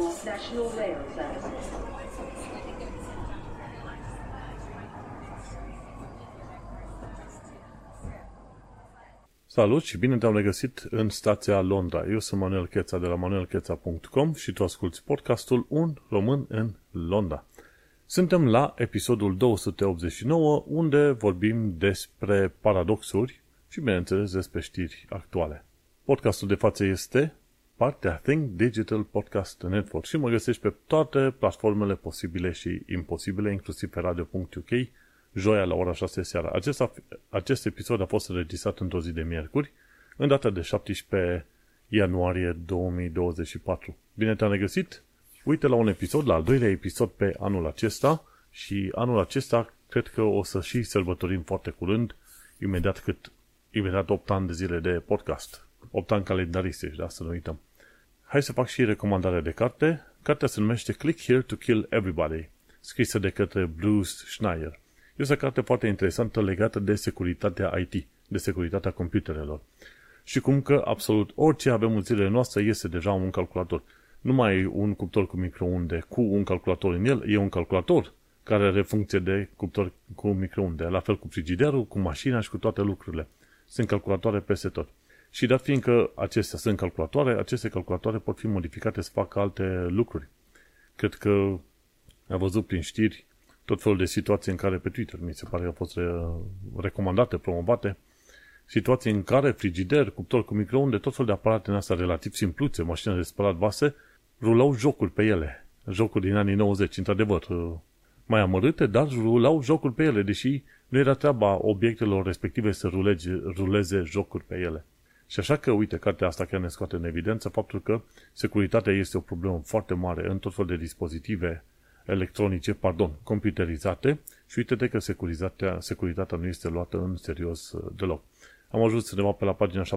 National Rail Services. Salut și bine te-am regăsit în stația Londra. Eu sunt Manuel Cheța de la manuelcheța.com și tu asculti podcastul Un Român în Londra. Suntem la episodul 289 unde vorbim despre paradoxuri și, bineînțeles, despre știri actuale. Podcastul de față este partea Think Digital Podcast Network și mă găsești pe toate platformele posibile și imposibile, inclusiv pe radio.uk, joia la ora 6 seara. Acest, acest episod a fost înregistrat într-o zi de miercuri, în data de 17 ianuarie 2024. Bine te-am regăsit! Uite la un episod, la al doilea episod pe anul acesta și anul acesta cred că o să și sărbătorim foarte curând, imediat cât imediat 8 ani de zile de podcast. 8 ani calendaristici, da, să nu uităm. Hai să fac și recomandare de carte. Cartea se numește Click Here to Kill Everybody, scrisă de către Bruce Schneier. Este o carte foarte interesantă legată de securitatea IT, de securitatea computerelor. Și cum că absolut orice avem în zilele noastre este deja un calculator. Nu mai e un cuptor cu microunde cu un calculator în el, e un calculator care are funcție de cuptor cu microunde. La fel cu frigiderul, cu mașina și cu toate lucrurile. Sunt calculatoare peste tot. Și dat fiindcă acestea sunt calculatoare, aceste calculatoare pot fi modificate să facă alte lucruri. Cred că am văzut prin știri tot felul de situații în care pe Twitter mi se pare că au fost recomandate, promovate, situații în care frigider, cuptor cu microunde, tot felul de aparate în astea relativ simpluțe, mașină de spălat vase, rulau jocuri pe ele. Jocuri din anii 90, într-adevăr, mai amărâte, dar rulau jocuri pe ele, deși nu era treaba obiectelor respective să rulege, ruleze jocuri pe ele. Și așa că, uite, cartea asta chiar ne scoate în evidență faptul că securitatea este o problemă foarte mare în tot fel de dispozitive electronice, pardon, computerizate și uite-te că securitatea, securitatea nu este luată în serios uh, deloc. Am ajuns undeva pe la pagina 70-80,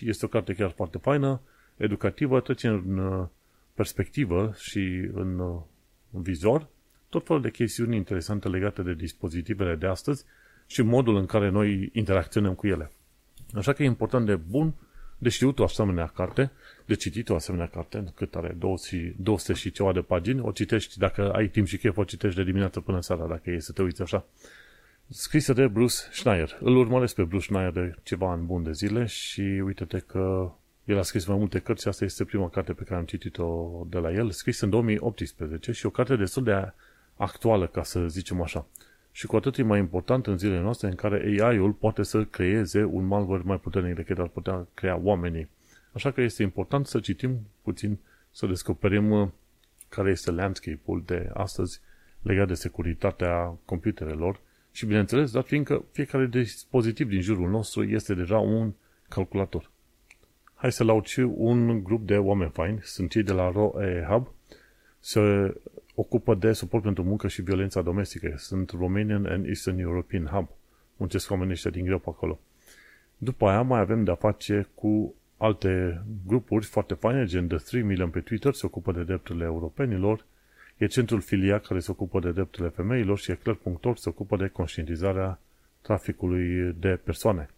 este o carte chiar foarte faină, educativă, trece în uh, perspectivă și în, uh, în vizor tot felul de chestiuni interesante legate de dispozitivele de astăzi și modul în care noi interacționăm cu ele. Așa că e important de bun de știut o asemenea carte, de citit o asemenea carte, cât are 200 și ceva de pagini, o citești, dacă ai timp și chef, o citești de dimineață până seara, dacă e să te uiți așa. Scrisă de Bruce Schneier. Îl urmăresc pe Bruce Schneier de ceva ani bun de zile și uite-te că el a scris mai multe cărți, asta este prima carte pe care am citit-o de la el, scris în 2018 și o carte destul de actuală, ca să zicem așa. Și cu atât e mai important în zilele noastre în care AI-ul poate să creeze un malware mai puternic decât ar putea crea oamenii. Așa că este important să citim puțin, să descoperim uh, care este landscape-ul de astăzi legat de securitatea computerelor și, bineînțeles, dat fiindcă fiecare dispozitiv din jurul nostru este deja un calculator. Hai să laud și un grup de oameni faini, sunt cei de la ROE Hub, se ocupă de suport pentru muncă și violența domestică. Sunt Romanian and Eastern European Hub. Muncesc oamenii ăștia din greu pe acolo. După aia mai avem de-a face cu alte grupuri foarte faine, gen The 3 Million pe Twitter, se ocupă de drepturile europenilor, e centrul filia care se ocupă de drepturile femeilor și Eclair.org se ocupă de conștientizarea traficului de persoane.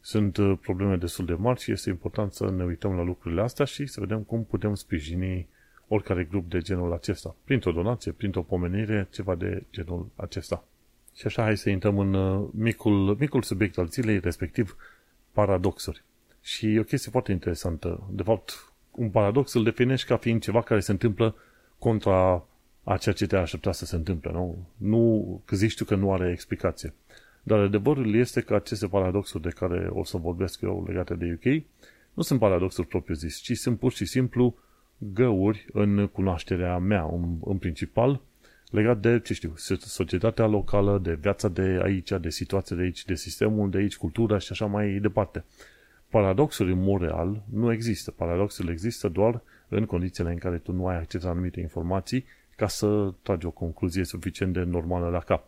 Sunt uh, probleme destul de mari și este important să ne uităm la lucrurile astea și să vedem cum putem sprijini oricare grup de genul acesta. Printr-o donație, printr-o pomenire, ceva de genul acesta. Și așa hai să intrăm în uh, micul, micul subiect al zilei, respectiv paradoxuri. Și e o chestie foarte interesantă. De fapt, un paradox îl definești ca fiind ceva care se întâmplă contra a ceea ce te aștepta să se întâmple. Nu? nu că zici tu că nu are explicație. Dar adevărul este că aceste paradoxuri de care o să vorbesc eu legate de UK nu sunt paradoxuri propriu zis, ci sunt pur și simplu găuri în cunoașterea mea, în, în principal, legat de, ce știu, societatea locală, de viața de aici, de situația de aici, de sistemul de aici, cultura și așa mai departe. Paradoxul în mod real nu există. Paradoxul există doar în condițiile în care tu nu ai acces la anumite informații ca să tragi o concluzie suficient de normală la cap.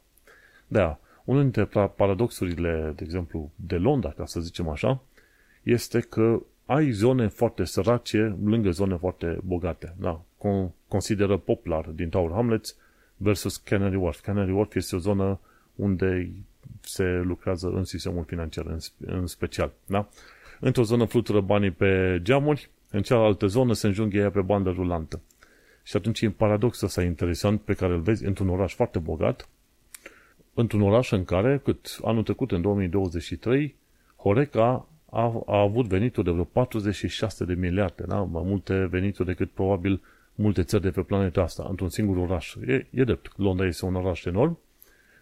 Da, unul dintre paradoxurile, de exemplu, de Londra, ca să zicem așa, este că ai zone foarte sărace lângă zone foarte bogate. Da, consideră Poplar din Tower Hamlets versus Canary Wharf. Canary Wharf este o zonă unde se lucrează în sistemul financiar în, în special. Da? Într-o zonă flutură banii pe geamuri, în cealaltă zonă se înjunghe ea pe bandă rulantă. Și atunci e paradoxul ăsta interesant pe care îl vezi într-un oraș foarte bogat, într-un oraș în care, cât anul trecut, în 2023, Horeca a, a avut venituri de vreo 46 de miliarde, da? mai multe venituri decât probabil multe țări de pe planeta asta, într-un singur oraș. E, e drept, Londra este un oraș enorm,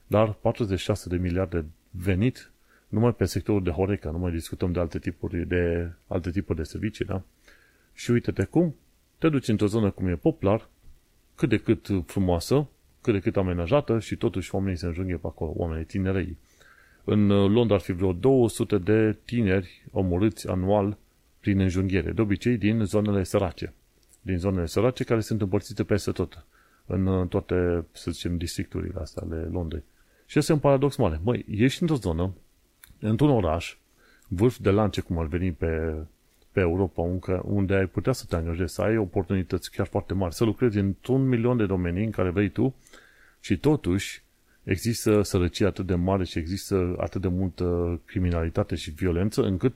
dar 46 de miliarde venit numai pe sectorul de Horeca, nu mai discutăm de alte tipuri de, alte tipuri de servicii, da? Și uite-te cum te duci într-o zonă cum e Poplar, cât de cât frumoasă, cât de cât amenajată și totuși oamenii se înjunghe pe acolo, oamenii tinerei. În uh, Londra ar fi vreo 200 de tineri omorâți anual prin înjunghiere, de obicei din zonele sărace. Din zonele sărace care sunt împărțite peste tot, în uh, toate, să zicem, districturile astea ale Londrei. Și este un paradox mare. Măi, ești într-o zonă, într-un oraș, vârf de lance, cum ar veni pe, pe Europa, unde, unde ai putea să te angajezi, să ai oportunități chiar foarte mari, să lucrezi într-un milion de domenii în care vrei tu și totuși există sărăcie atât de mare și există atât de multă criminalitate și violență încât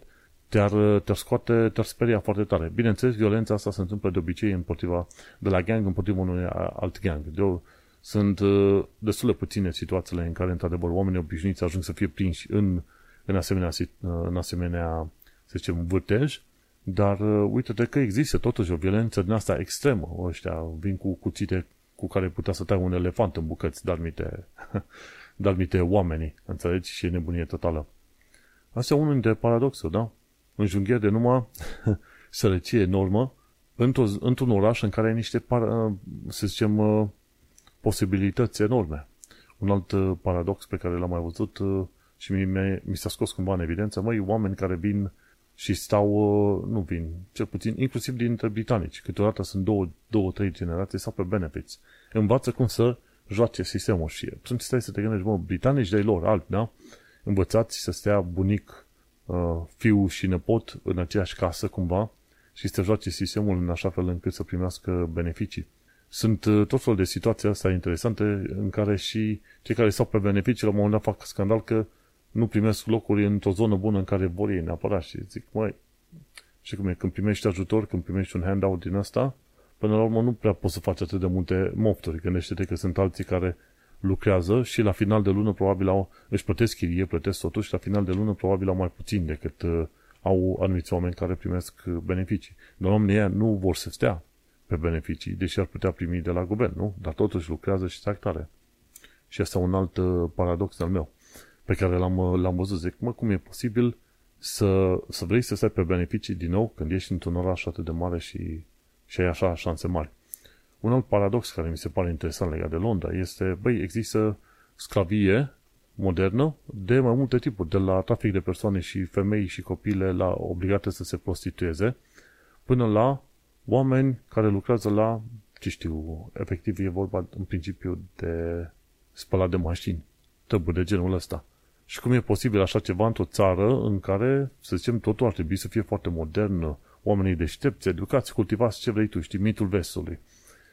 te-ar, te-ar scoate, te-ar speria foarte tare. Bineînțeles, violența asta se întâmplă de obicei împotriva, de la gang împotriva unui alt gang. De o, sunt uh, destul de puține situațiile în care, într-adevăr, oamenii obișnuiți ajung să fie prinși în, în asemenea, uh, în asemenea, să zicem, vârtej, dar uh, uite-te că există totuși o violență din asta extremă. Ăștia vin cu cuțite cu care putea să tai un elefant în bucăți, dar mite, dar mite oamenii, înțelegi? Și e nebunie totală. Asta e unul dintre paradoxuri, da? Înjunghieri de numai sărăcie enormă într-un oraș în care ai niște, să zicem, uh, posibilități enorme. Un alt uh, paradox pe care l-am mai văzut uh, și mi, mi s-a scos cumva în evidență, măi, oameni care vin și stau, nu vin, cel puțin, inclusiv dintre britanici. Câteodată sunt două, două, trei generații sau pe benefits. Învață cum să joace sistemul și sunt stai să te gândești, mă, britanici de lor, alt, da? Învățați să stea bunic, fiu și nepot în aceeași casă cumva și să joace sistemul în așa fel încât să primească beneficii. Sunt uh, tot felul de situații astea interesante în care și cei care stau pe beneficii la un moment dat fac scandal că nu primesc locuri într-o zonă bună în care vor ei neapărat și zic, măi, și cum e, când primești ajutor, când primești un handout din asta, până la urmă nu prea poți să faci atât de multe mofturi. Gândește-te că sunt alții care lucrează și la final de lună probabil au, își plătesc chirie, plătesc totuși, și la final de lună probabil au mai puțin decât uh, au anumiți oameni care primesc uh, beneficii. Dar oamenii nu vor să stea pe beneficii, deși ar putea primi de la guvern, nu? Dar totuși lucrează și tractare. Și asta e un alt uh, paradox al meu pe care l-am, uh, l-am văzut. Zic, mă, cum e posibil să, să vrei să stai pe beneficii din nou când ești într-un oraș atât de mare și, și ai așa șanse mari. Un alt paradox care mi se pare interesant legat de Londra este, băi, există sclavie modernă de mai multe tipuri, de la trafic de persoane și femei și copile la obligate să se prostitueze, până la oameni care lucrează la, ce știu, efectiv e vorba în principiu de spălat de mașini, tăburi de genul ăsta. Și cum e posibil așa ceva într-o țară în care, să zicem, totul ar trebui să fie foarte modern, oamenii deștepți, educați, cultivați ce vrei tu, știi, mitul vestului.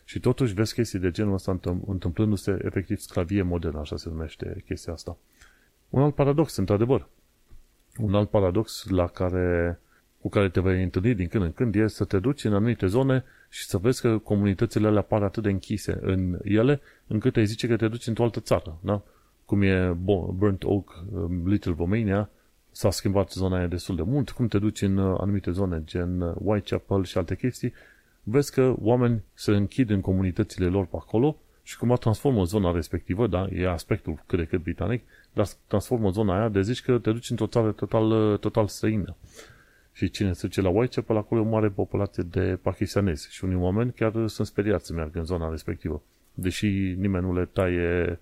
Și totuși vezi chestii de genul ăsta întâmplându-se efectiv sclavie modernă, așa se numește chestia asta. Un alt paradox, într-adevăr. Un alt paradox la care, cu care te vei întâlni din când în când e să te duci în anumite zone și să vezi că comunitățile alea apar atât de închise în ele, încât ai zice că te duci într-o altă țară. Da? Cum e Burnt Oak, um, Little Romania, s-a schimbat zona aia destul de mult. Cum te duci în uh, anumite zone, gen uh, Whitechapel și alte chestii, vezi că oameni se închid în comunitățile lor pe acolo și cumva transformă zona respectivă, da, e aspectul cât de cât britanic, dar transformă zona aia de zici că te duci într-o țară total, total străină. Și cine se duce la Whitechapel, acolo e o mare populație de pakistanezi și unii oameni chiar sunt speriați să meargă în zona respectivă. Deși nimeni nu le taie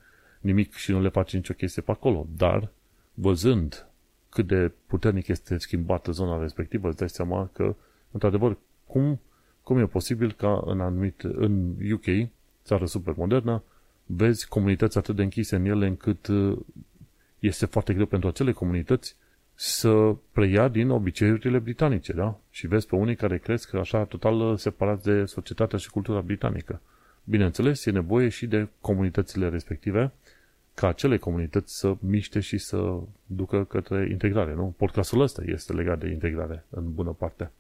nimic și nu le face nicio chestie pe acolo. Dar, văzând cât de puternic este schimbată zona respectivă, îți dai seama că, într-adevăr, cum cum e posibil ca în, anumit, în UK, țară super modernă, vezi comunități atât de închise în ele încât uh, este foarte greu pentru acele comunități să preia din obiceiurile britanice, da? Și vezi pe unii care cresc așa total uh, separați de societatea și cultura britanică. Bineînțeles, e nevoie și de comunitățile respective ca acele comunități să miște și să ducă către integrare, nu? Podcastul ăsta este legat de integrare în bună parte.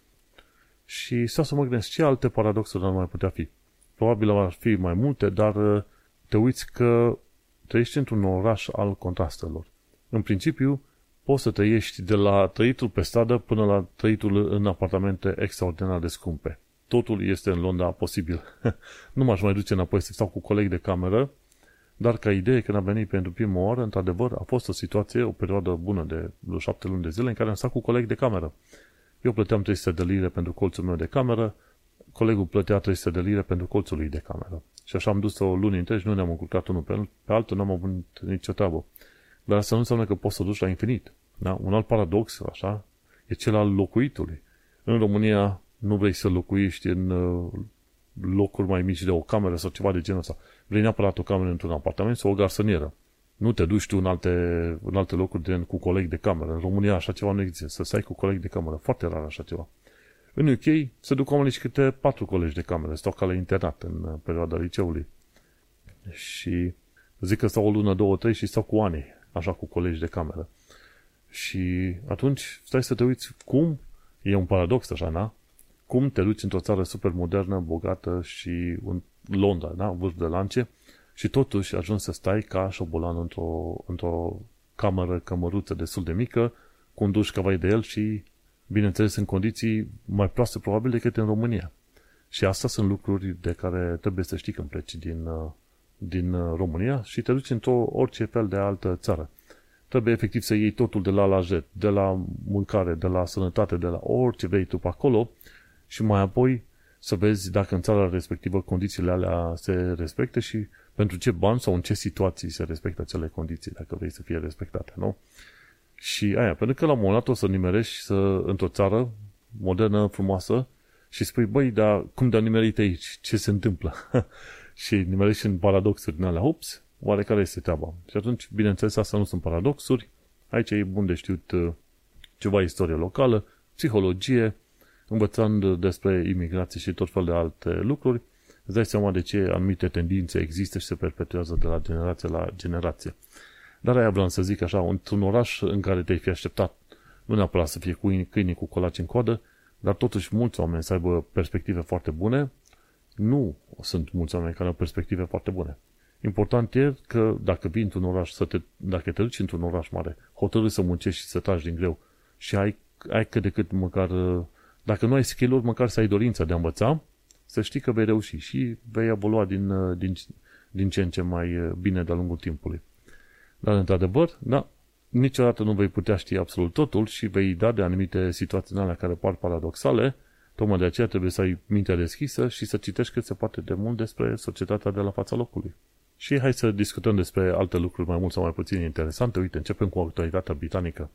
Și stau să mă gândesc ce alte paradoxuri ar mai putea fi. probabil ar fi mai multe, dar uh, te uiți că trăiești într-un oraș al contrastelor. În principiu, poți să trăiești de la trăitul pe stradă până la trăitul în apartamente extraordinar de scumpe. Totul este în Londra posibil. nu m-aș mai duce înapoi să stau cu colegi de cameră, dar ca idee, când am venit pentru prima oară, într-adevăr, a fost o situație, o perioadă bună de vreo șapte luni de zile în care am stat cu colegi de cameră. Eu plăteam 300 de lire pentru colțul meu de cameră, colegul plătea 300 de lire pentru colțul lui de cameră. Și așa am dus-o luni întregi, nu ne-am încurcat unul pe, pe altul, n-am avut nicio treabă. Dar asta nu înseamnă că poți să duci la infinit. Da? Un alt paradox, așa, e cel al locuitului. În România nu vrei să locuiești în uh, locuri mai mici de o cameră sau ceva de genul ăsta. Vrei neapărat o cameră într-un apartament sau o garsonieră. Nu te duci tu în alte, în alte locuri de, cu colegi de cameră. În România așa ceva nu există. Să stai cu colegi de cameră. Foarte rar așa ceva. În UK se duc oamenii și câte patru colegi de cameră. Stau ca la internat în uh, perioada liceului. Și zic că stau o lună, două, trei și stau cu ani, așa cu colegi de cameră. Și atunci stai să te uiți cum, e un paradox așa, na? Cum te duci într-o țară super modernă, bogată și în Londra, da? Vârf de lance, și totuși ajungi să stai ca șobolan într-o, într-o cameră, cămăruță destul de mică, cu un duș cavai de el și, bineînțeles, în condiții mai proaste probabil decât în România. Și asta sunt lucruri de care trebuie să știi când pleci din, uh, din uh, România și te duci într-o orice fel de altă țară. Trebuie efectiv să iei totul de la la Z, de la mâncare, de la sănătate, de la orice vrei tu pe acolo și mai apoi să vezi dacă în țara respectivă condițiile alea se respectă și pentru ce bani sau în ce situații se respectă acele condiții, dacă vrei să fie respectate, nu? Și aia, pentru că la un moment dat o să nimerești să, într-o țară modernă, frumoasă și spui, băi, dar cum de-a nimerit aici? Ce se întâmplă? și nimerești în paradoxuri din alea, ups, oare care este treaba? Și atunci, bineînțeles, asta nu sunt paradoxuri, aici e bun de știut uh, ceva istorie locală, psihologie, învățând despre imigrație și tot fel de alte lucruri, îți dai seama de ce anumite tendințe există și se perpetuează de la generație la generație. Dar aia vreau să zic așa, într-un oraș în care te-ai fi așteptat, nu neapărat să fie cu câinii cu colaci în coadă, dar totuși mulți oameni să aibă perspective foarte bune, nu sunt mulți oameni care au perspective foarte bune. Important e că dacă vii într-un oraș, să te, dacă te duci într-un oraș mare, hotărâi să muncești și să tragi din greu și ai, ai cât de cât măcar, dacă nu ai skill măcar să ai dorința de a învăța, să știi că vei reuși și vei evolua din, din, din ce în ce mai bine de-a lungul timpului. Dar, într-adevăr, da, niciodată nu vei putea ști absolut totul și vei da de anumite situații în alea care par paradoxale, tocmai de aceea trebuie să ai mintea deschisă și să citești cât se poate de mult despre societatea de la fața locului. Și hai să discutăm despre alte lucruri mai mult sau mai puțin interesante. Uite, începem cu autoritatea britanică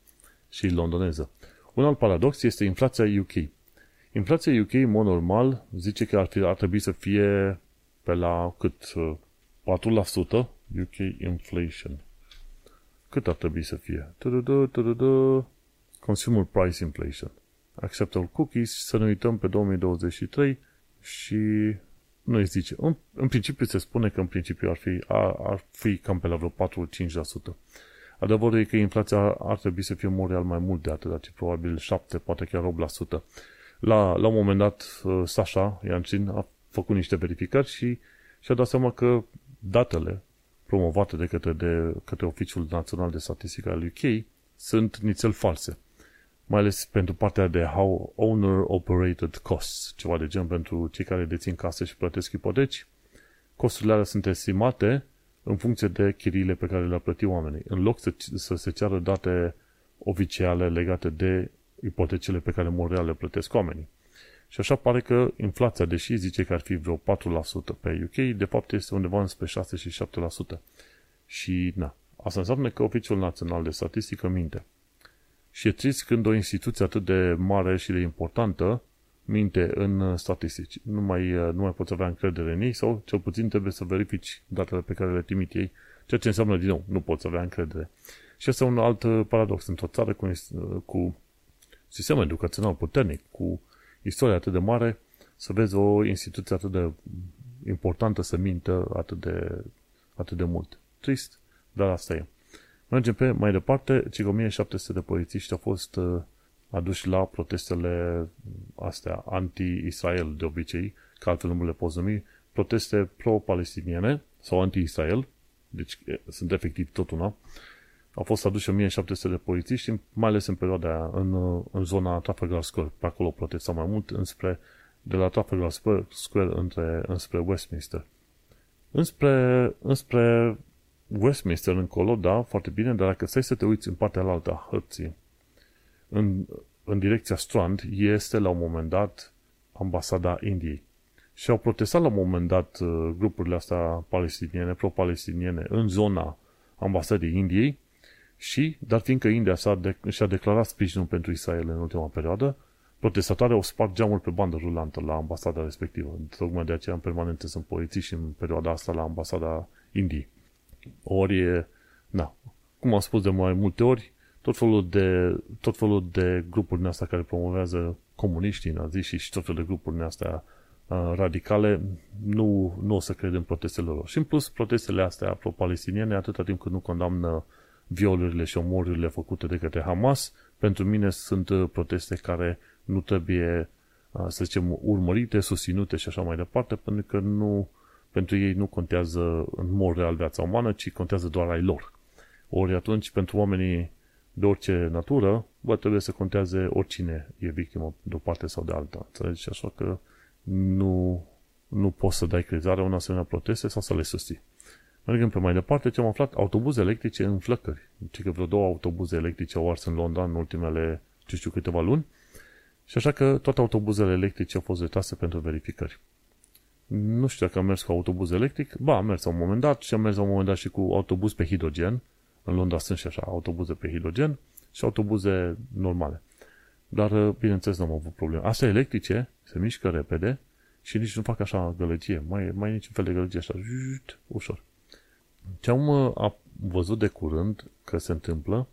și londoneză. Un alt paradox este inflația UK. Inflația UK, în mod normal, zice că ar, fi, ar trebui să fie pe la cât? 4% UK inflation. Cât ar trebui să fie? Consumer Price Inflation. Acceptable cookies, să ne uităm pe 2023 și nu îi zice. În, în principiu se spune că în principiu ar fi, ar, ar fi cam pe la vreo 4-5%. Adevărul e că inflația ar trebui să fie mult real mai mult de atât, ci probabil 7, poate chiar 8%. La, la un moment dat, uh, Sasha Iancin a făcut niște verificări și și-a dat seama că datele promovate de către, de către Oficiul Național de Statistică al UK sunt nițel false. Mai ales pentru partea de how owner-operated costs, ceva de gen pentru cei care dețin case și plătesc ipoteci. Costurile alea sunt estimate în funcție de chiriile pe care le-a plătit oamenii. În loc să, să se ceară date oficiale legate de ipotecile pe care în le plătesc oamenii. Și așa pare că inflația, deși zice că ar fi vreo 4% pe UK, de fapt este undeva înspre 6 și 7%. Și, na, asta înseamnă că Oficiul Național de Statistică minte. Și e trist când o instituție atât de mare și de importantă minte în statistici. Nu mai, nu mai poți avea încredere în ei sau cel puțin trebuie să verifici datele pe care le trimit ei, ceea ce înseamnă din nou, nu poți avea încredere. Și asta e un alt paradox. Într-o țară cu, cu sistem educațional puternic, cu istoria atât de mare, să vezi o instituție atât de importantă să mintă atât de, atât de mult. Trist, dar asta e. Mergem pe mai departe, cei 1700 de polițiști au fost uh, aduși la protestele astea anti-Israel de obicei, că altfel nu le poți numi, proteste pro-palestiniene sau anti-Israel, deci sunt efectiv tot una, au fost aduși 1700 de polițiști, mai ales în perioada aia, în, în zona Trafalgar Square. Pe acolo protestau mai mult, înspre, de la Trafalgar Square între, înspre Westminster. Înspre, înspre Westminster încolo, da, foarte bine, dar dacă stai să te uiți în partea altă a hărții, în, în direcția Strand, este la un moment dat ambasada Indiei. Și au protestat la un moment dat uh, grupurile astea palestiniene, pro-palestiniene, în zona ambasadei Indiei, și, dar fiindcă India s-a de- și-a declarat sprijinul pentru Israel în ultima perioadă, protestatorii au spart geamul pe bandă rulantă la ambasada respectivă. Tocmai de aceea în permanență sunt polițiști în perioada asta la ambasada Indiei. Ori, na, cum am spus de mai multe ori, tot felul de, tot felul de grupuri din astea care promovează comuniștii, naziștii și tot felul de grupuri din astea uh, radicale, nu, nu o să cred în protestele lor. Și în plus, protestele astea pro-palestiniene, atâta timp cât nu condamnă violurile și omorurile făcute de către Hamas, pentru mine sunt uh, proteste care nu trebuie, uh, să zicem, urmărite, susținute și așa mai departe, pentru că nu, pentru ei nu contează în mod real viața umană, ci contează doar ai lor. Ori atunci, pentru oamenii de orice natură, bă, trebuie să conteze oricine e victimă de o parte sau de alta. Înțelegi? Așa că nu, nu poți să dai crezare în asemenea proteste sau să le susții. Mergem pe mai departe, ce am aflat, autobuze electrice în flăcări. Ce că vreo două autobuze electrice au ars în Londra în ultimele, ce știu, câteva luni. Și așa că toate autobuzele electrice au fost retrase pentru verificări. Nu știu dacă am mers cu autobuz electric. Ba, am mers la un moment dat și am mers la un moment dat și cu autobuz pe hidrogen. În Londra sunt și așa autobuze pe hidrogen și autobuze normale. Dar, bineînțeles, nu am avut probleme. Astea electrice se mișcă repede și nici nu fac așa gălăgie. Mai, mai e niciun fel de gălăgie așa, jut, ușor. Ce am uh, văzut de curând că se întâmplă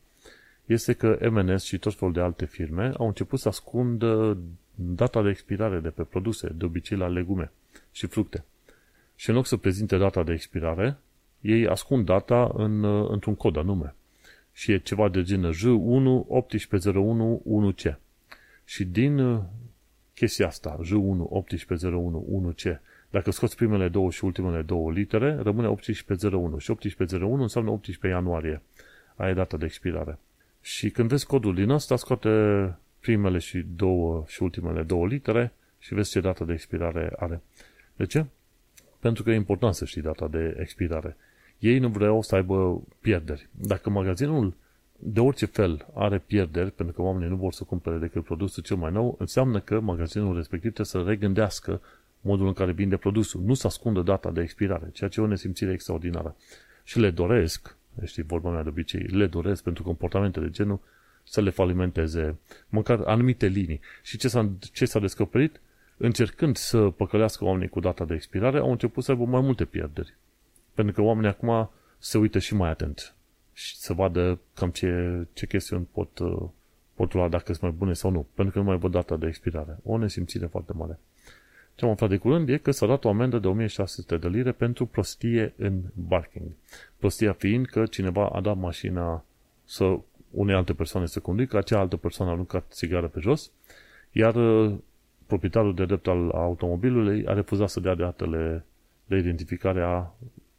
este că MNS și tot felul de alte firme au început să ascundă data de expirare de pe produse, de obicei la legume și fructe. Și în loc să prezinte data de expirare, ei ascund data în, uh, într-un cod anume. Și e ceva de genă J1 1801 1C. Și din uh, chestia asta, J1 1801 1C, dacă scoți primele două și ultimele două litere, rămâne 1801 și 1801 înseamnă 18 ianuarie. Aia e data de expirare. Și când vezi codul din ăsta, scoate primele și două și ultimele două litere și vezi ce dată de expirare are. De ce? Pentru că e important să știi data de expirare. Ei nu vreau să aibă pierderi. Dacă magazinul de orice fel are pierderi, pentru că oamenii nu vor să cumpere decât produsul cel mai nou, înseamnă că magazinul respectiv trebuie să regândească modul în care vinde produsul. Nu să ascundă data de expirare, ceea ce e o nesimțire extraordinară. Și le doresc, știi, vorba mea de obicei, le doresc pentru comportamente de genul să le falimenteze măcar anumite linii. Și ce s-a, ce s-a descoperit? Încercând să păcălească oamenii cu data de expirare, au început să aibă mai multe pierderi. Pentru că oamenii acum se uită și mai atent și să vadă cam ce, ce chestiuni pot, pot lua dacă sunt mai bune sau nu. Pentru că nu mai văd data de expirare. O nesimțire foarte mare. Ce am aflat de curând e că s-a dat o amendă de 1600 de lire pentru prostie în parking. Prostia fiind că cineva a dat mașina să unei alte persoane să conducă, acea altă persoană a aruncat țigară pe jos, iar uh, proprietarul de drept al automobilului a refuzat să dea datele de identificare a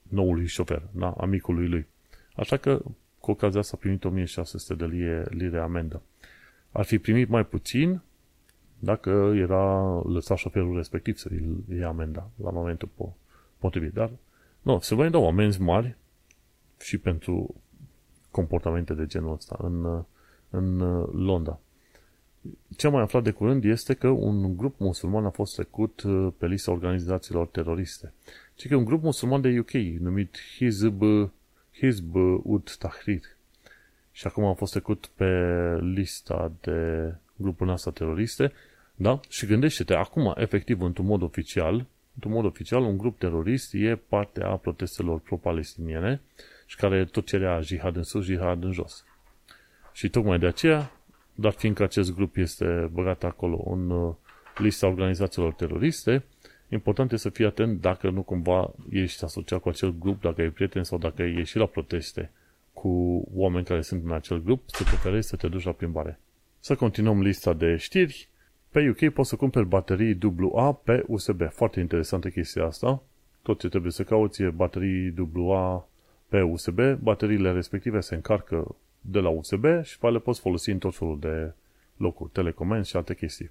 noului șofer, da, amicului lui. Așa că, cu ocazia asta a primit 1600 de lire, lire amendă. Ar fi primit mai puțin dacă era lăsat șoferul respectiv să îi ia amenda la momentul potrivit. Dar, nu, se mai dau amenzi mari și pentru comportamente de genul ăsta în, în Londra. Ce am mai aflat de curând este că un grup musulman a fost trecut uh, pe lista organizațiilor teroriste. Ce că un grup musulman de UK numit Hizb, Hizb ut Tahrir și acum a fost trecut pe lista de grupul astea teroriste da? Și gândește-te, acum, efectiv, într-un mod oficial, într-un mod oficial, un grup terorist e parte a protestelor pro-palestiniene și care tot cerea jihad în sus, jihad în jos. Și tocmai de aceea, dar fiindcă acest grup este băgat acolo în uh, lista organizațiilor teroriste, important este să fii atent dacă nu cumva ești asociat cu acel grup, dacă e prieten sau dacă ești la proteste cu oameni care sunt în acel grup, să preferezi să te duci la plimbare. Să continuăm lista de știri. Pe UK poți să cumperi baterii AA pe USB. Foarte interesantă chestia asta. tot ce trebuie să cauți e baterii AA pe USB, bateriile respective se încarcă de la USB și le poți folosi în tot felul de locuri, telecomenzi și alte chestii.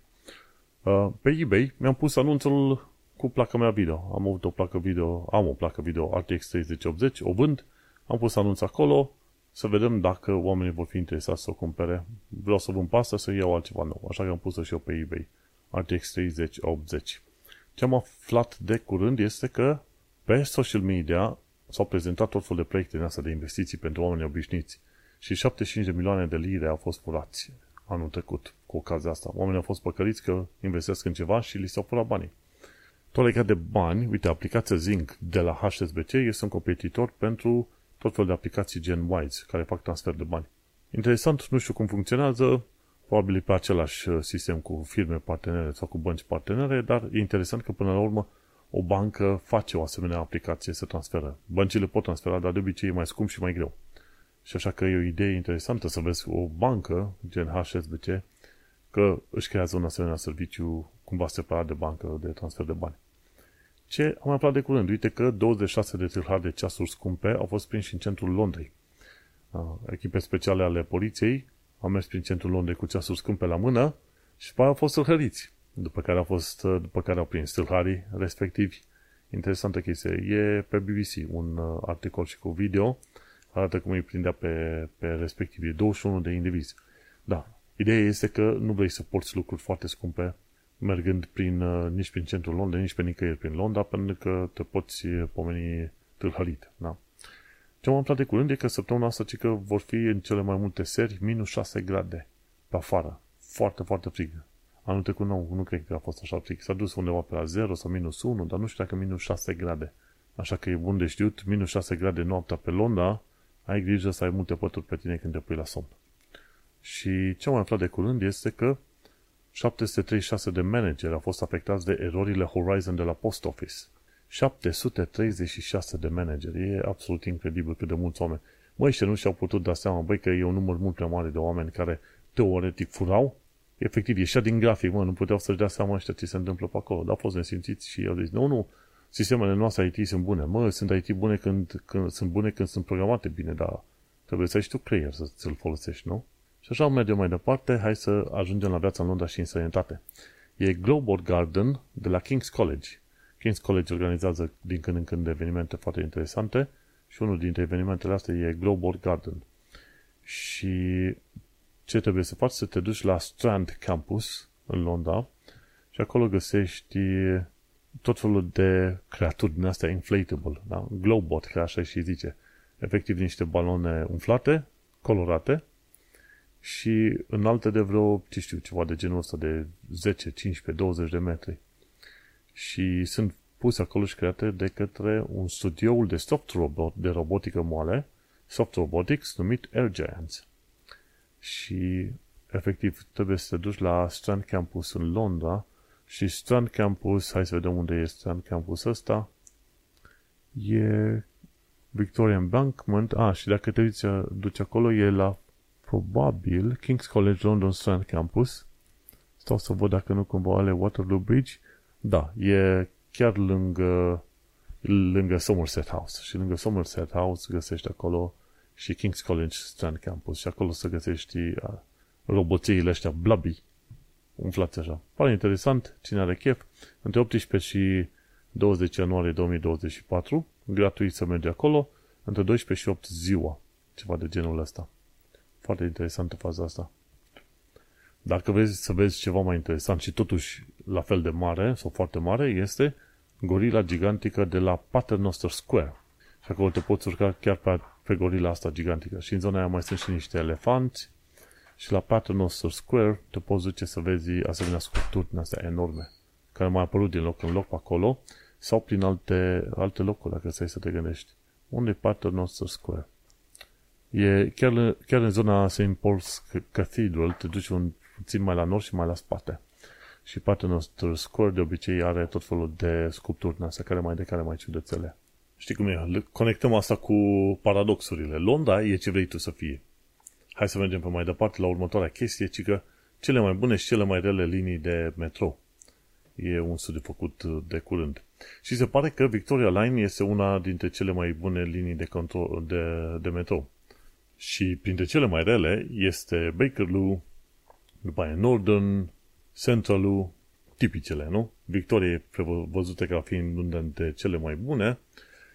Uh, pe eBay mi-am pus anunțul cu placa mea video. Am avut o placă video, am o placă video RTX 3080, o vând, am pus anunț acolo, să vedem dacă oamenii vor fi interesați să o cumpere. Vreau să vând pasta, să iau altceva nou, așa că am pus-o și eu pe eBay. RTX 3080. Ce am aflat de curând este că pe social media s-au prezentat tot felul de proiecte din astea de investiții pentru oameni obișnuiți și 75 de milioane de lire au fost furați anul trecut cu ocazia asta. Oamenii au fost păcăliți că investesc în ceva și li s-au furat banii. Tot legat de bani, uite, aplicația Zinc de la HSBC este un competitor pentru tot felul de aplicații gen Wise, care fac transfer de bani. Interesant, nu știu cum funcționează, probabil pe același uh, sistem cu firme partenere sau cu bănci partenere, dar e interesant că până la urmă o bancă face o asemenea aplicație să transferă. Băncile pot transfera, dar de obicei e mai scump și mai greu. Și așa că e o idee interesantă să vezi o bancă, gen HSBC, că își creează un asemenea serviciu cumva separat de bancă de transfer de bani. Ce am aflat de curând? Uite că 26 de tâlhari de ceasuri scumpe au fost prinși în centrul Londrei. Echipe speciale ale poliției au mers prin centrul Londrei cu ceasuri scumpe la mână și pe au fost tâlhăriți, după care au, fost, după care au prins tâlharii respectivi. Interesantă chestie. E pe BBC un uh, articol și cu video arată cum îi prindea pe, pe respectivii 21 de indivizi. Da, ideea este că nu vrei să porți lucruri foarte scumpe mergând prin, uh, nici prin centrul Londrei, nici pe nicăieri prin Londra, pentru că te poți pomeni tâlhărit. Da? Ce am aflat de curând e că săptămâna asta ci că vor fi în cele mai multe seri minus 6 grade pe afară. Foarte, foarte frig. Anul trecut nu, nu cred că a fost așa frig. S-a dus undeva pe la 0 sau minus 1, dar nu știu dacă minus 6 grade. Așa că e bun de știut, minus 6 grade noaptea pe Londra, ai grijă să ai multe pături pe tine când te pui la somn. Și ce am aflat de curând este că 736 de manageri au fost afectați de erorile Horizon de la Post Office. 736 de manageri. E absolut incredibil cât de mulți oameni. Măi, și nu și-au putut da seama, băi, că e un număr mult prea mare de oameni care teoretic furau. Efectiv, ieșea din grafic, mă, nu puteau să-și dea seama ăștia ce se întâmplă pe acolo. Dar au fost nesimțiți și au zis, nu, nu, sistemele noastre IT sunt bune. Mă, sunt IT bune când, când sunt bune când sunt programate bine, dar trebuie să ai și tu creier să ți-l folosești, nu? Și așa mergem mai departe, hai să ajungem la viața în Londra și în sănătate. E Global Garden de la King's College. King's College organizează din când în când evenimente foarte interesante și unul dintre evenimentele astea e Global Garden. Și ce trebuie să faci? Să te duci la Strand Campus în Londra și acolo găsești tot felul de creaturi din astea inflatable, da? Globot, ca așa și zice. Efectiv niște balone umflate, colorate, și înalte de vreo, ce știu, ceva de genul ăsta de 10, 15, 20 de metri. Și sunt puse acolo și create de către un studioul de soft robot, de robotică moale, soft robotics, numit Air Giants. Și efectiv trebuie să te duci la Strand Campus în Londra și Strand Campus, hai să vedem unde e Strand Campus ăsta, e Victoria Embankment, a, și dacă te uiți, duci acolo, e la probabil King's College London Strand Campus. Stau să văd dacă nu cumva ale Waterloo Bridge. Da, e chiar lângă, lângă Somerset House. Și lângă Somerset House găsești acolo și King's College Strand Campus. Și acolo să găsești uh, roboțiile ăștia blubby umflați așa. Pare interesant, cine are chef. Între 18 și 20 ianuarie 2024, gratuit să mergi acolo, între 12 și 8 ziua, ceva de genul ăsta. Foarte interesantă faza asta. Dacă vrei să vezi ceva mai interesant și totuși la fel de mare sau foarte mare, este gorila gigantică de la Paternoster Square. Și acolo te poți urca chiar pe, pe gorila asta gigantică. Și în zona aia mai sunt și niște elefanți și la Paternoster Square te poți duce să vezi asemenea sculpturi din astea enorme, care mai apărut din loc în loc pe acolo sau prin alte, alte locuri, dacă stai să te gândești. Unde e Paternoster Square? E chiar, chiar în zona St. Paul's Cathedral, te duci un puțin mai la nord și mai la spate. Și Paternoster Square de obicei are tot felul de sculpturi din astea, care mai de care mai ciudățele. Știi cum e? Conectăm asta cu paradoxurile. Londra e ce vrei tu să fie. Hai să mergem pe mai departe la următoarea chestie, ci că cele mai bune și cele mai rele linii de metrou. E un studiu făcut de curând. Și se pare că Victoria Line este una dintre cele mai bune linii de, control, de, de metrou. Și printre cele mai rele este Bakerloo, după aia Northern, Centralu, tipicele, nu? Victoria e văzute ca fiind una dintre cele mai bune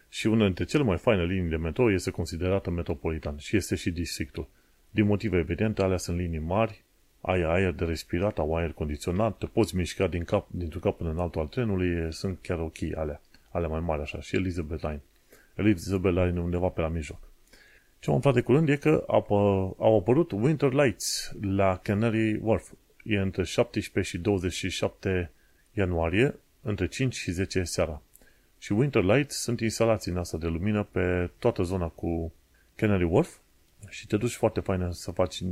și una dintre cele mai faine linii de metrou este considerată metropolitan și este și districtul. Din motive evidente, alea sunt linii mari, ai aer de respirat, au aer condiționat, te poți mișca din cap, dintr-un cap până în altul al trenului, sunt chiar ok alea, alea mai mari așa, și Elizabeth Line. Elizabeth Line undeva pe la mijloc. Ce am aflat de curând e că au apărut Winter Lights la Canary Wharf. E între 17 și 27 ianuarie, între 5 și 10 seara. Și Winter Lights sunt instalații în asta de lumină pe toată zona cu Canary Wharf și te duci foarte fain să faci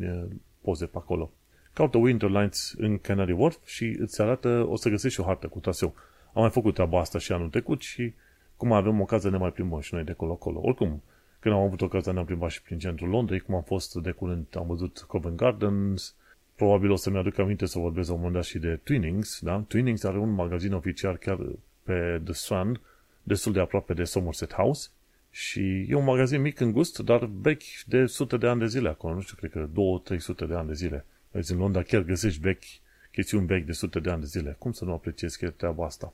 poze pe acolo. Caută Winter Lights în Canary Wharf și îți arată, o să găsești o hartă cu traseu. Am mai făcut treaba asta și anul trecut și cum avem ocazia ne mai plimbăm și noi de acolo-acolo. Oricum, când am avut ocazia ne-am plimbat și prin centrul Londrei, cum am fost de curând, am văzut Covent Gardens, probabil o să-mi aduc aminte să vorbesc la un moment dat și de Twinings, da? Twinings are un magazin oficial chiar pe The Strand, destul de aproape de Somerset House și e un magazin mic în gust, dar vechi de sute de ani de zile acolo, nu știu, cred că 2-300 de ani de zile. Vezi, în Londra chiar găsești vechi, chestiuni vechi de sute de ani de zile. Cum să nu apreciezi chiar treaba asta?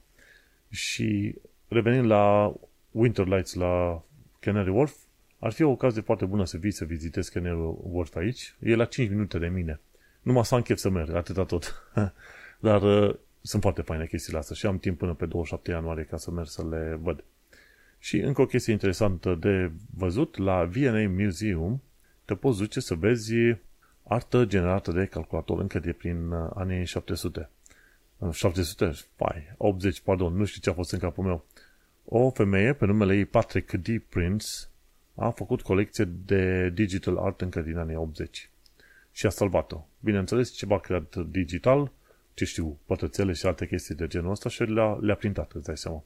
Și revenind la Winter Lights la Canary Wharf, ar fi o ocazie foarte bună să vii să vizitezi Canary Wharf aici. E la 5 minute de mine. Numai să am chef să merg, atâta tot. Dar uh, sunt foarte faine chestiile astea și am timp până pe 27 ianuarie ca să merg să le văd. Și încă o chestie interesantă de văzut, la V&A Museum te poți duce să vezi artă generată de calculator încă de prin uh, anii 700. 700, pai, 80, pardon, nu știu ce a fost în capul meu. O femeie pe numele ei Patrick D. Prince a făcut colecție de digital art încă din anii 80 și a salvat-o. Bineînțeles, ceva creat digital, ce știu, pătrățele și alte chestii de genul ăsta și le-a, le-a printat, îți dai seama.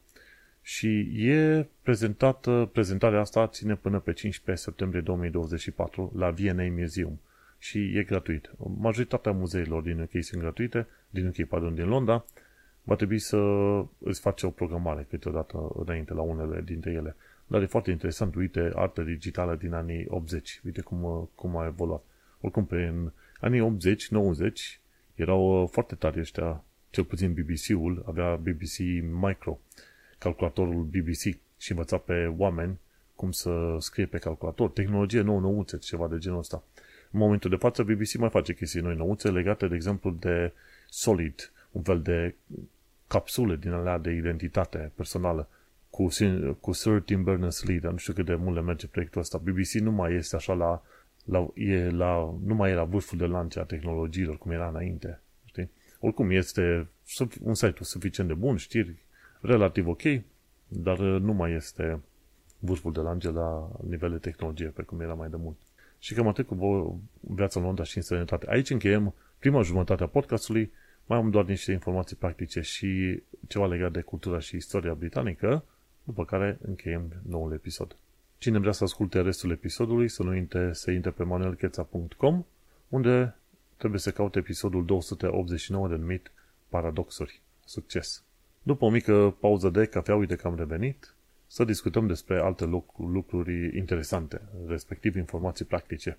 Și e prezentată, prezentarea asta ține până pe 15 septembrie 2024 la V&A Museum și e gratuit. Majoritatea muzeilor din UK sunt gratuite, din UK, pardon, din Londra, va trebui să îți faci o programare câteodată înainte la unele dintre ele. Dar e foarte interesant, uite, artă digitală din anii 80, uite cum, cum a evoluat. Oricum, pe în anii 80-90 erau foarte tari ăștia, cel puțin BBC-ul, avea BBC Micro, calculatorul BBC și învăța pe oameni cum să scrie pe calculator, tehnologie nouă nouțe, ceva de genul ăsta. În momentul de față, BBC mai face chestii noi nouțe legate, de exemplu, de Solid, un fel de capsule din alea de identitate personală cu, cu Sir Tim Berners-Lee, dar nu știu cât de mult le merge proiectul ăsta. BBC nu mai este așa la, la, e la, nu mai e la vârful de lance a tehnologiilor cum era înainte. Știi? Oricum, este un site suficient de bun, știri relativ ok, dar nu mai este vârful de lance la nivel de tehnologie, pe cum era mai de mult. Și cam atât cu viața în Londra și în sănătate. Aici încheiem prima jumătate a podcastului. Mai am doar niște informații practice și ceva legat de cultura și istoria britanică, după care încheiem noul episod. Cine vrea să asculte restul episodului, să nu uite să intre pe manuelcheța.com, unde trebuie să caute episodul 289 denumit Paradoxuri. Succes! După o mică pauză de cafea, uite că am revenit, să discutăm despre alte lucruri interesante, respectiv informații practice.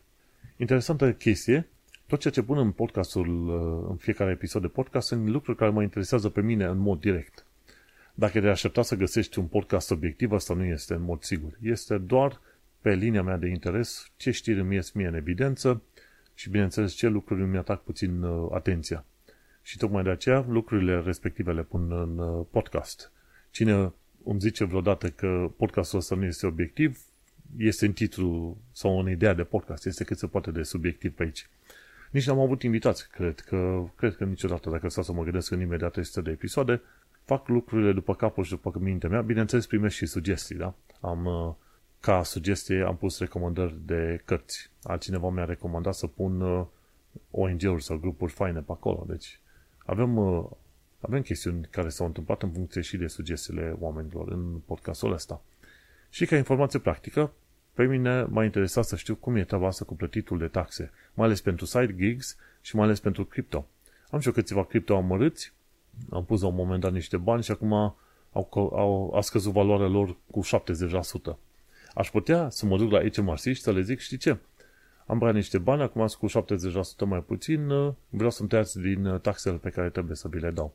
Interesantă chestie, tot ceea ce pun în podcastul, uh, în fiecare episod de podcast, sunt lucruri care mă interesează pe mine în mod direct. Dacă te aștepta să găsești un podcast obiectiv, asta nu este în mod sigur. Este doar pe linia mea de interes ce știri îmi ies mie în evidență și, bineînțeles, ce lucruri îmi atac puțin uh, atenția. Și tocmai de aceea lucrurile respective le pun în uh, podcast. Cine îmi zice vreodată că podcastul ăsta nu este obiectiv, este în titlu sau în ideea de podcast, este cât se poate de subiectiv pe aici. Nici n-am avut invitați, cred că, cred că niciodată, dacă stau să mă gândesc în imediat este de episoade, fac lucrurile după capul și după mintea mea, bineînțeles primesc și sugestii, da? Am, uh, ca sugestie am pus recomandări de cărți. Altcineva mi-a recomandat să pun uh, ONG-uri sau grupuri faine pe acolo, deci avem uh, avem chestiuni care s-au întâmplat în funcție și de sugestiile oamenilor în podcastul ăsta. Și ca informație practică, pe mine m-a interesat să știu cum e treaba asta cu plătitul de taxe, mai ales pentru side gigs și mai ales pentru cripto. Am și eu câțiva cripto amărâți, am pus la un moment dat niște bani și acum au, au, a scăzut valoarea lor cu 70%. Aș putea să mă duc la HMRC și să le zic, știi ce? Am băiat niște bani, acum sunt cu 70% mai puțin, vreau să-mi tăiați din taxele pe care trebuie să vi le dau.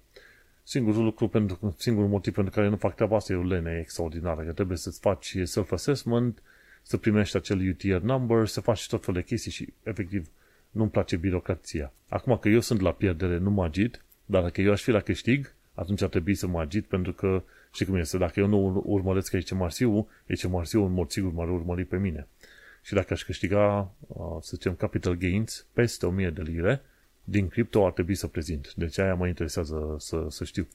Singurul lucru, pentru, singurul motiv pentru care nu fac treaba asta e o lene extraordinară, că trebuie să-ți faci self-assessment, să primești acel UTR number, să faci tot felul de chestii și, efectiv, nu-mi place birocrația. Acum că eu sunt la pierdere, nu mă agit, dar dacă eu aș fi la câștig, atunci ar trebui să mă agit pentru că, știi cum este, dacă eu nu urmăresc aici Marsiu, aici Marsiu în mod sigur m-ar urmări pe mine. Și dacă aș câștiga, să zicem, capital gains peste 1000 de lire, din cripto ar trebui să prezint. Deci aia mă interesează să, să știu.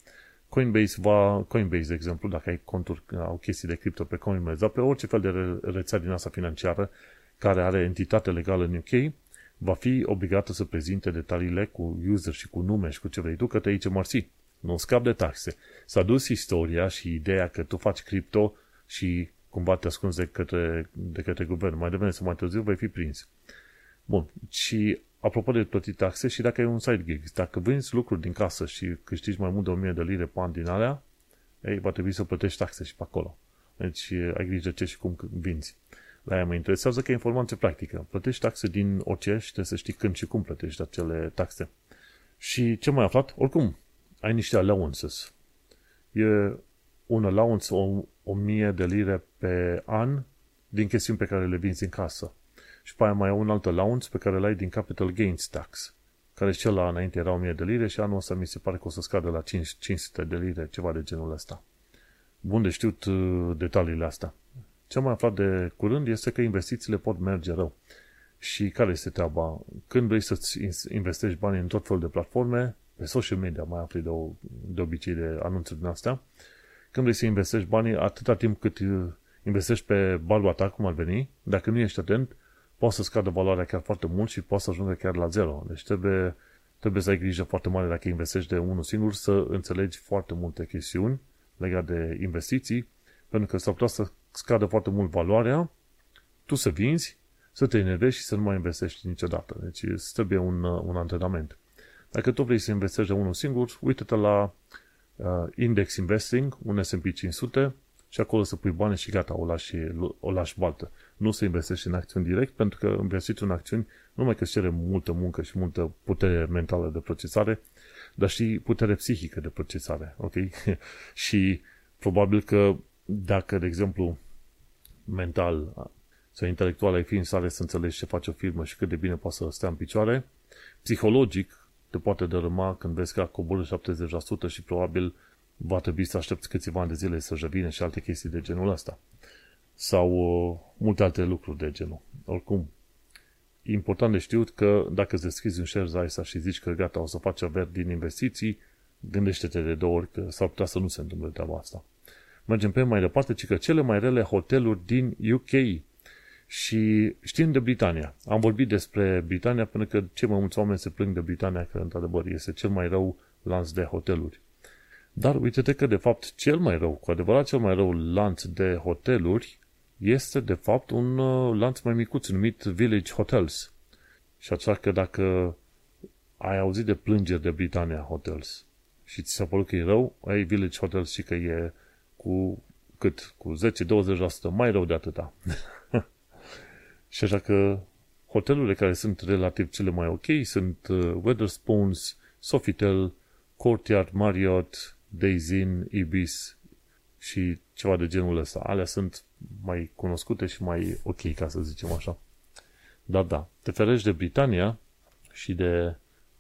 Coinbase va, Coinbase, de exemplu, dacă ai conturi, au chestii de cripto pe Coinbase, dar pe orice fel de rețea din asta financiară care are entitate legală în UK, va fi obligată să prezinte detaliile cu user și cu nume și cu ce vrei tu către aici marsi. Nu scap de taxe. S-a dus istoria și ideea că tu faci cripto și cumva te ascunzi de către, de către guvern. Mai devreme sau mai târziu vei fi prins. Bun. Și apropo de plătit taxe și dacă e un side gig, dacă vinzi lucruri din casă și câștigi mai mult de 1000 de lire pe an din alea, ei, va trebui să plătești taxe și pe acolo. Deci ai grijă ce și cum vinzi. La aia mă interesează că e informație practică. Plătești taxe din orice și trebuie să știi când și cum plătești acele taxe. Și ce mai aflat? Oricum, ai niște allowances. E un allowance o, o mie de lire pe an din chestiuni pe care le vinzi în casă. Și pe aia mai ai un alt allowance pe care îl ai din capital gains tax, care și cel la înainte era 1000 de lire și anul ăsta mi se pare că o să scadă la 500 de lire, ceva de genul ăsta. Bun de știut uh, detaliile astea. Ce am mai aflat de curând este că investițiile pot merge rău. Și care este treaba? Când vrei să-ți investești bani în tot felul de platforme, pe social media mai afli de, o, de obicei de anunțuri din astea, când vrei să investești banii, atâta timp cât uh, investești pe balua ta, cum ar veni, dacă nu ești atent, poate să scadă valoarea chiar foarte mult și poate să ajungă chiar la zero. Deci trebuie, trebuie să ai grijă foarte mare dacă investești de unul singur, să înțelegi foarte multe chestiuni legate de investiții, pentru că s-ar putea să scadă foarte mult valoarea, tu să vinzi, să te enervezi și să nu mai investești niciodată. Deci îți trebuie un, un antrenament. Dacă tu vrei să investești de unul singur, uite-te la uh, Index Investing, un S&P 500 și acolo să pui bani și gata, o lași, o lași baltă. Nu să investești în acțiuni direct, pentru că investiți în acțiuni nu numai că îți cere multă muncă și multă putere mentală de procesare, dar și putere psihică de procesare, ok? și probabil că dacă, de exemplu, mental sau intelectual ai fi în stare să înțelegi ce face o firmă și cât de bine poate să stea în picioare, psihologic te poate dărâma când vezi că a coborât 70% și probabil va trebui să aștepți câțiva ani de zile să revină și alte chestii de genul ăsta. Sau uh, multe alte lucruri de genul. Oricum, e important de știut că dacă îți deschizi un share Zaisa și zici că gata, o să faci aver din investiții, gândește-te de două ori că s-ar putea să nu se întâmple treaba asta. Mergem pe mai departe, ci că cele mai rele hoteluri din UK. Și știm de Britania. Am vorbit despre Britania pentru că cei mai mulți oameni se plâng de Britania că, într-adevăr, este cel mai rău lanț de hoteluri. Dar uite-te că, de fapt, cel mai rău, cu adevărat cel mai rău lanț de hoteluri este, de fapt, un uh, lanț mai micuț numit Village Hotels. Și așa că dacă ai auzit de plângeri de Britannia Hotels și ți s-a părut că e rău, ai Village Hotels și că e cu cât? Cu 10-20% mai rău de atâta. și așa că hotelurile care sunt relativ cele mai ok sunt uh, Weatherspoons, Sofitel, Courtyard, Marriott, Days Inn, Ibis și ceva de genul ăsta. Alea sunt mai cunoscute și mai ok, ca să zicem așa. Dar da, te ferești de Britania și de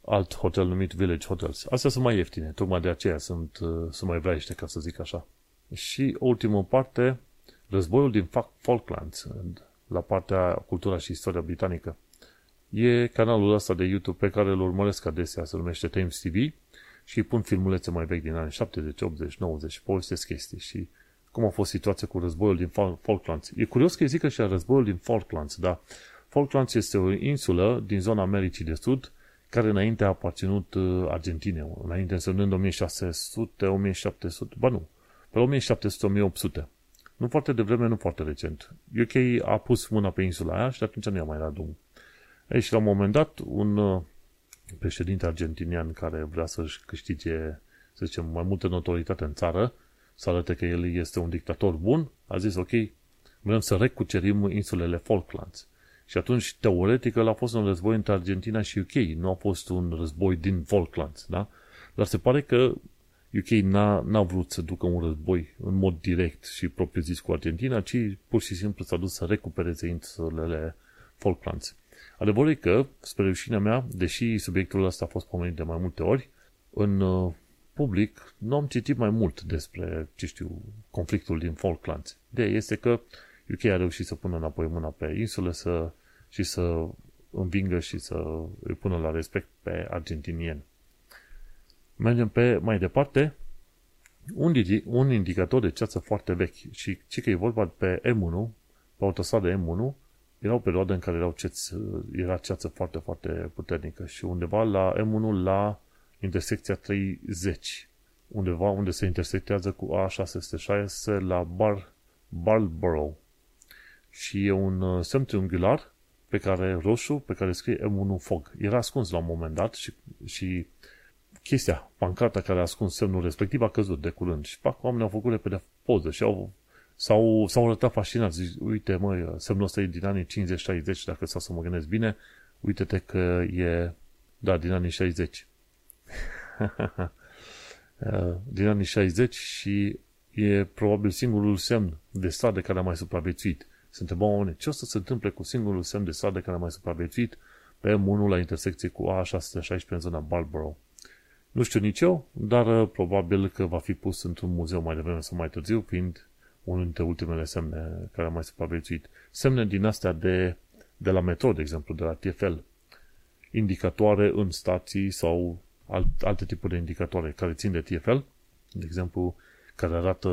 alt hotel numit Village Hotels. Astea sunt mai ieftine, tocmai de aceea sunt, uh, sunt mai vraiște, ca să zic așa. Și ultima parte, războiul din Falklands, la partea cultura și istoria britanică. E canalul ăsta de YouTube pe care îl urmăresc adesea, se numește Times TV și pun filmulețe mai vechi din anii 70, 80, 90 și povestesc chestii și cum a fost situația cu războiul din Falklands. E curios că îi zică și războiul din Falklands, dar Falklands este o insulă din zona Americii de Sud, care înainte a aparținut uh, Argentinei, înainte însemnând 1600, 1700, ba nu, pe 1700-1800. Nu foarte devreme, nu foarte recent. UK a pus mâna pe insula aia și atunci nu i-a mai dat drum. Ei, și la un moment dat, un uh, președinte argentinian care vrea să-și câștige, să zicem, mai multă notoritate în țară, să arate că el este un dictator bun, a zis, ok, vrem să recucerim insulele Falklands. Și atunci, teoretic, el a fost un război între Argentina și UK, nu a fost un război din Falklands, da? Dar se pare că UK n-a, n-a vrut să ducă un război în mod direct și propriu-zis cu Argentina, ci pur și simplu s-a dus să recupereze insulele Falklands. Adevărul e că, spre rușinea mea, deși subiectul ăsta a fost pomenit de mai multe ori, în uh, public nu am citit mai mult despre, ce știu, conflictul din Falklands. De este că UK a reușit să pună înapoi mâna pe insule să, și să învingă și să îi pună la respect pe argentinieni. Mergem pe mai departe. Un, un indicator de ceață foarte vechi și ce că e vorba pe M1, pe autostradă M1, era o perioadă în care erau ceți, era ceață foarte, foarte puternică și undeva la M1 la intersecția 30, undeva unde se intersectează cu A606 la Bar, Barborough. Și e un uh, semn triunghiular pe care roșu, pe care scrie M1 Fog. Era ascuns la un moment dat și, și chestia, pancarta care a ascuns semnul respectiv a căzut de curând. Și pac, oamenii au făcut repede poză și au, s-au, s-au arătat fascinați. Zic, uite, mă, semnul ăsta e din anii 50-60, dacă stau să mă gândesc bine, uite-te că e, da, din anii 60. din anii 60 și e probabil singurul semn de stradă care a mai supraviețuit. Suntem oameni, ce o să se întâmple cu singurul semn de stradă care a mai supraviețuit pe M1 la intersecție cu A616 în zona Balborough? Nu știu nici eu, dar uh, probabil că va fi pus într-un muzeu mai devreme sau mai târziu, fiind unul dintre ultimele semne care a mai supraviețuit. Semne din astea de, de la metro, de exemplu, de la TFL. Indicatoare în stații sau alt, alte tipuri de indicatoare care țin de TFL, de exemplu, care arată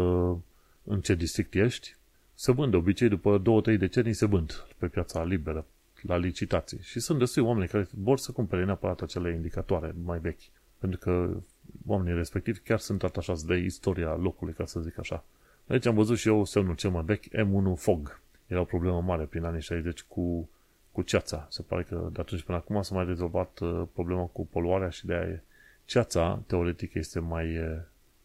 în ce district ești, se vând de obicei după 2-3 decenii se vând pe piața liberă, la licitații. Și sunt destui oameni care vor să cumpere neapărat acele indicatoare mai vechi. Pentru că oamenii respectivi chiar sunt atașați de istoria locului, ca să zic așa. Aici am văzut și eu semnul cel mai vechi, M1 Fog. Era o problemă mare prin anii 60 cu, cu ceața. Se pare că de atunci până acum s-a mai rezolvat uh, problema cu poluarea și de aia ceața, teoretic, este mai, uh,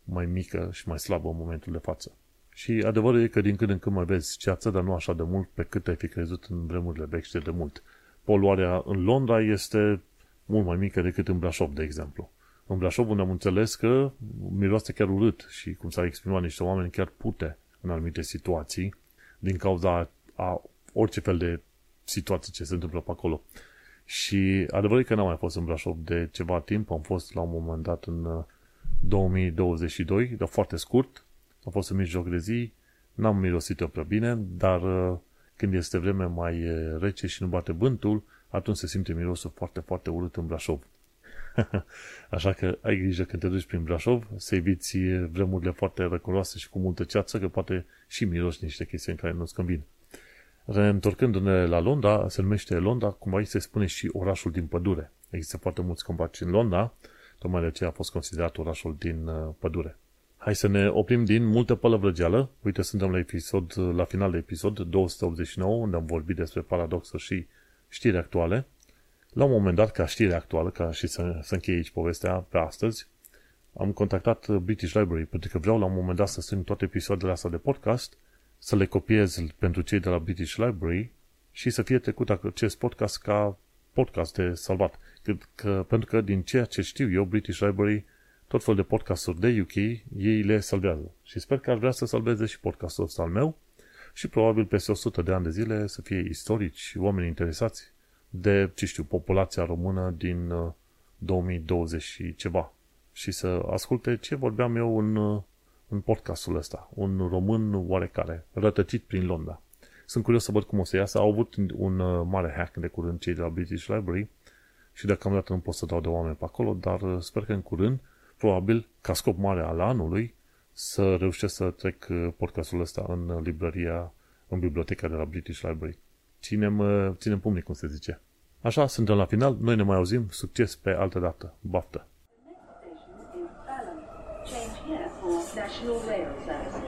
mai mică și mai slabă în momentul de față. Și adevărul e că din când în când mai vezi ceață, dar nu așa de mult pe cât ai fi crezut în vremurile vechi de mult. Poluarea în Londra este mult mai mică decât în Brașov, de exemplu. În Brașov, unde am înțeles că miroase chiar urât și, cum s-a exprimat niște oameni, chiar pute în anumite situații, din cauza a orice fel de situații ce se întâmplă pe acolo. Și adevărul că n-am mai fost în Brașov de ceva timp, am fost la un moment dat în 2022, uh, dar foarte scurt, am fost în mijloc de zi, n-am mirosit-o prea bine, dar uh, când este vreme mai uh, rece și nu bate vântul, atunci se simte mirosul foarte, foarte urât în Brașov. Așa că ai grijă când te duci prin Brașov să eviți vremurile foarte răcoroase și cu multă ceață, că poate și miroși niște chestiuni care nu-ți convin. Reîntorcându-ne la Londra, se numește Londra, cum aici se spune și orașul din pădure. Există foarte mulți combati în Londra, tocmai de aceea a fost considerat orașul din uh, pădure. Hai să ne oprim din multă pălăvrăgeală. Uite, suntem la, episod, la final de episod 289, unde am vorbit despre paradoxuri și știri actuale. La un moment dat, ca știre actuală, ca și să, să încheie aici povestea pe astăzi, am contactat British Library, pentru că vreau la un moment dat să strâng toate episoadele astea de podcast, să le copiez pentru cei de la British Library și să fie trecut acest podcast ca podcast de salvat. Că, că, pentru că din ceea ce știu eu, British Library, tot fel de podcasturi de UK, ei le salvează. Și sper că ar vrea să salveze și podcastul ăsta al meu și probabil peste 100 de ani de zile să fie istorici, oameni interesați de, ce știu, populația română din 2020 uh, și ceva. Și să asculte ce vorbeam eu în, uh, în podcastul ăsta. Un român oarecare, rătăcit prin Londra. Sunt curios să văd cum o să iasă. Au avut un uh, mare hack de curând cei de la British Library și deocamdată nu pot să dau de oameni pe acolo, dar sper că în curând, probabil, ca scop mare al anului, să reușesc să trec podcastul ăsta în librăria, în biblioteca de la British Library ținem, uh, ținem pumnii, cum se zice. Așa, suntem la final, noi ne mai auzim, succes pe altă dată. Baftă! Change here for National Rail Services.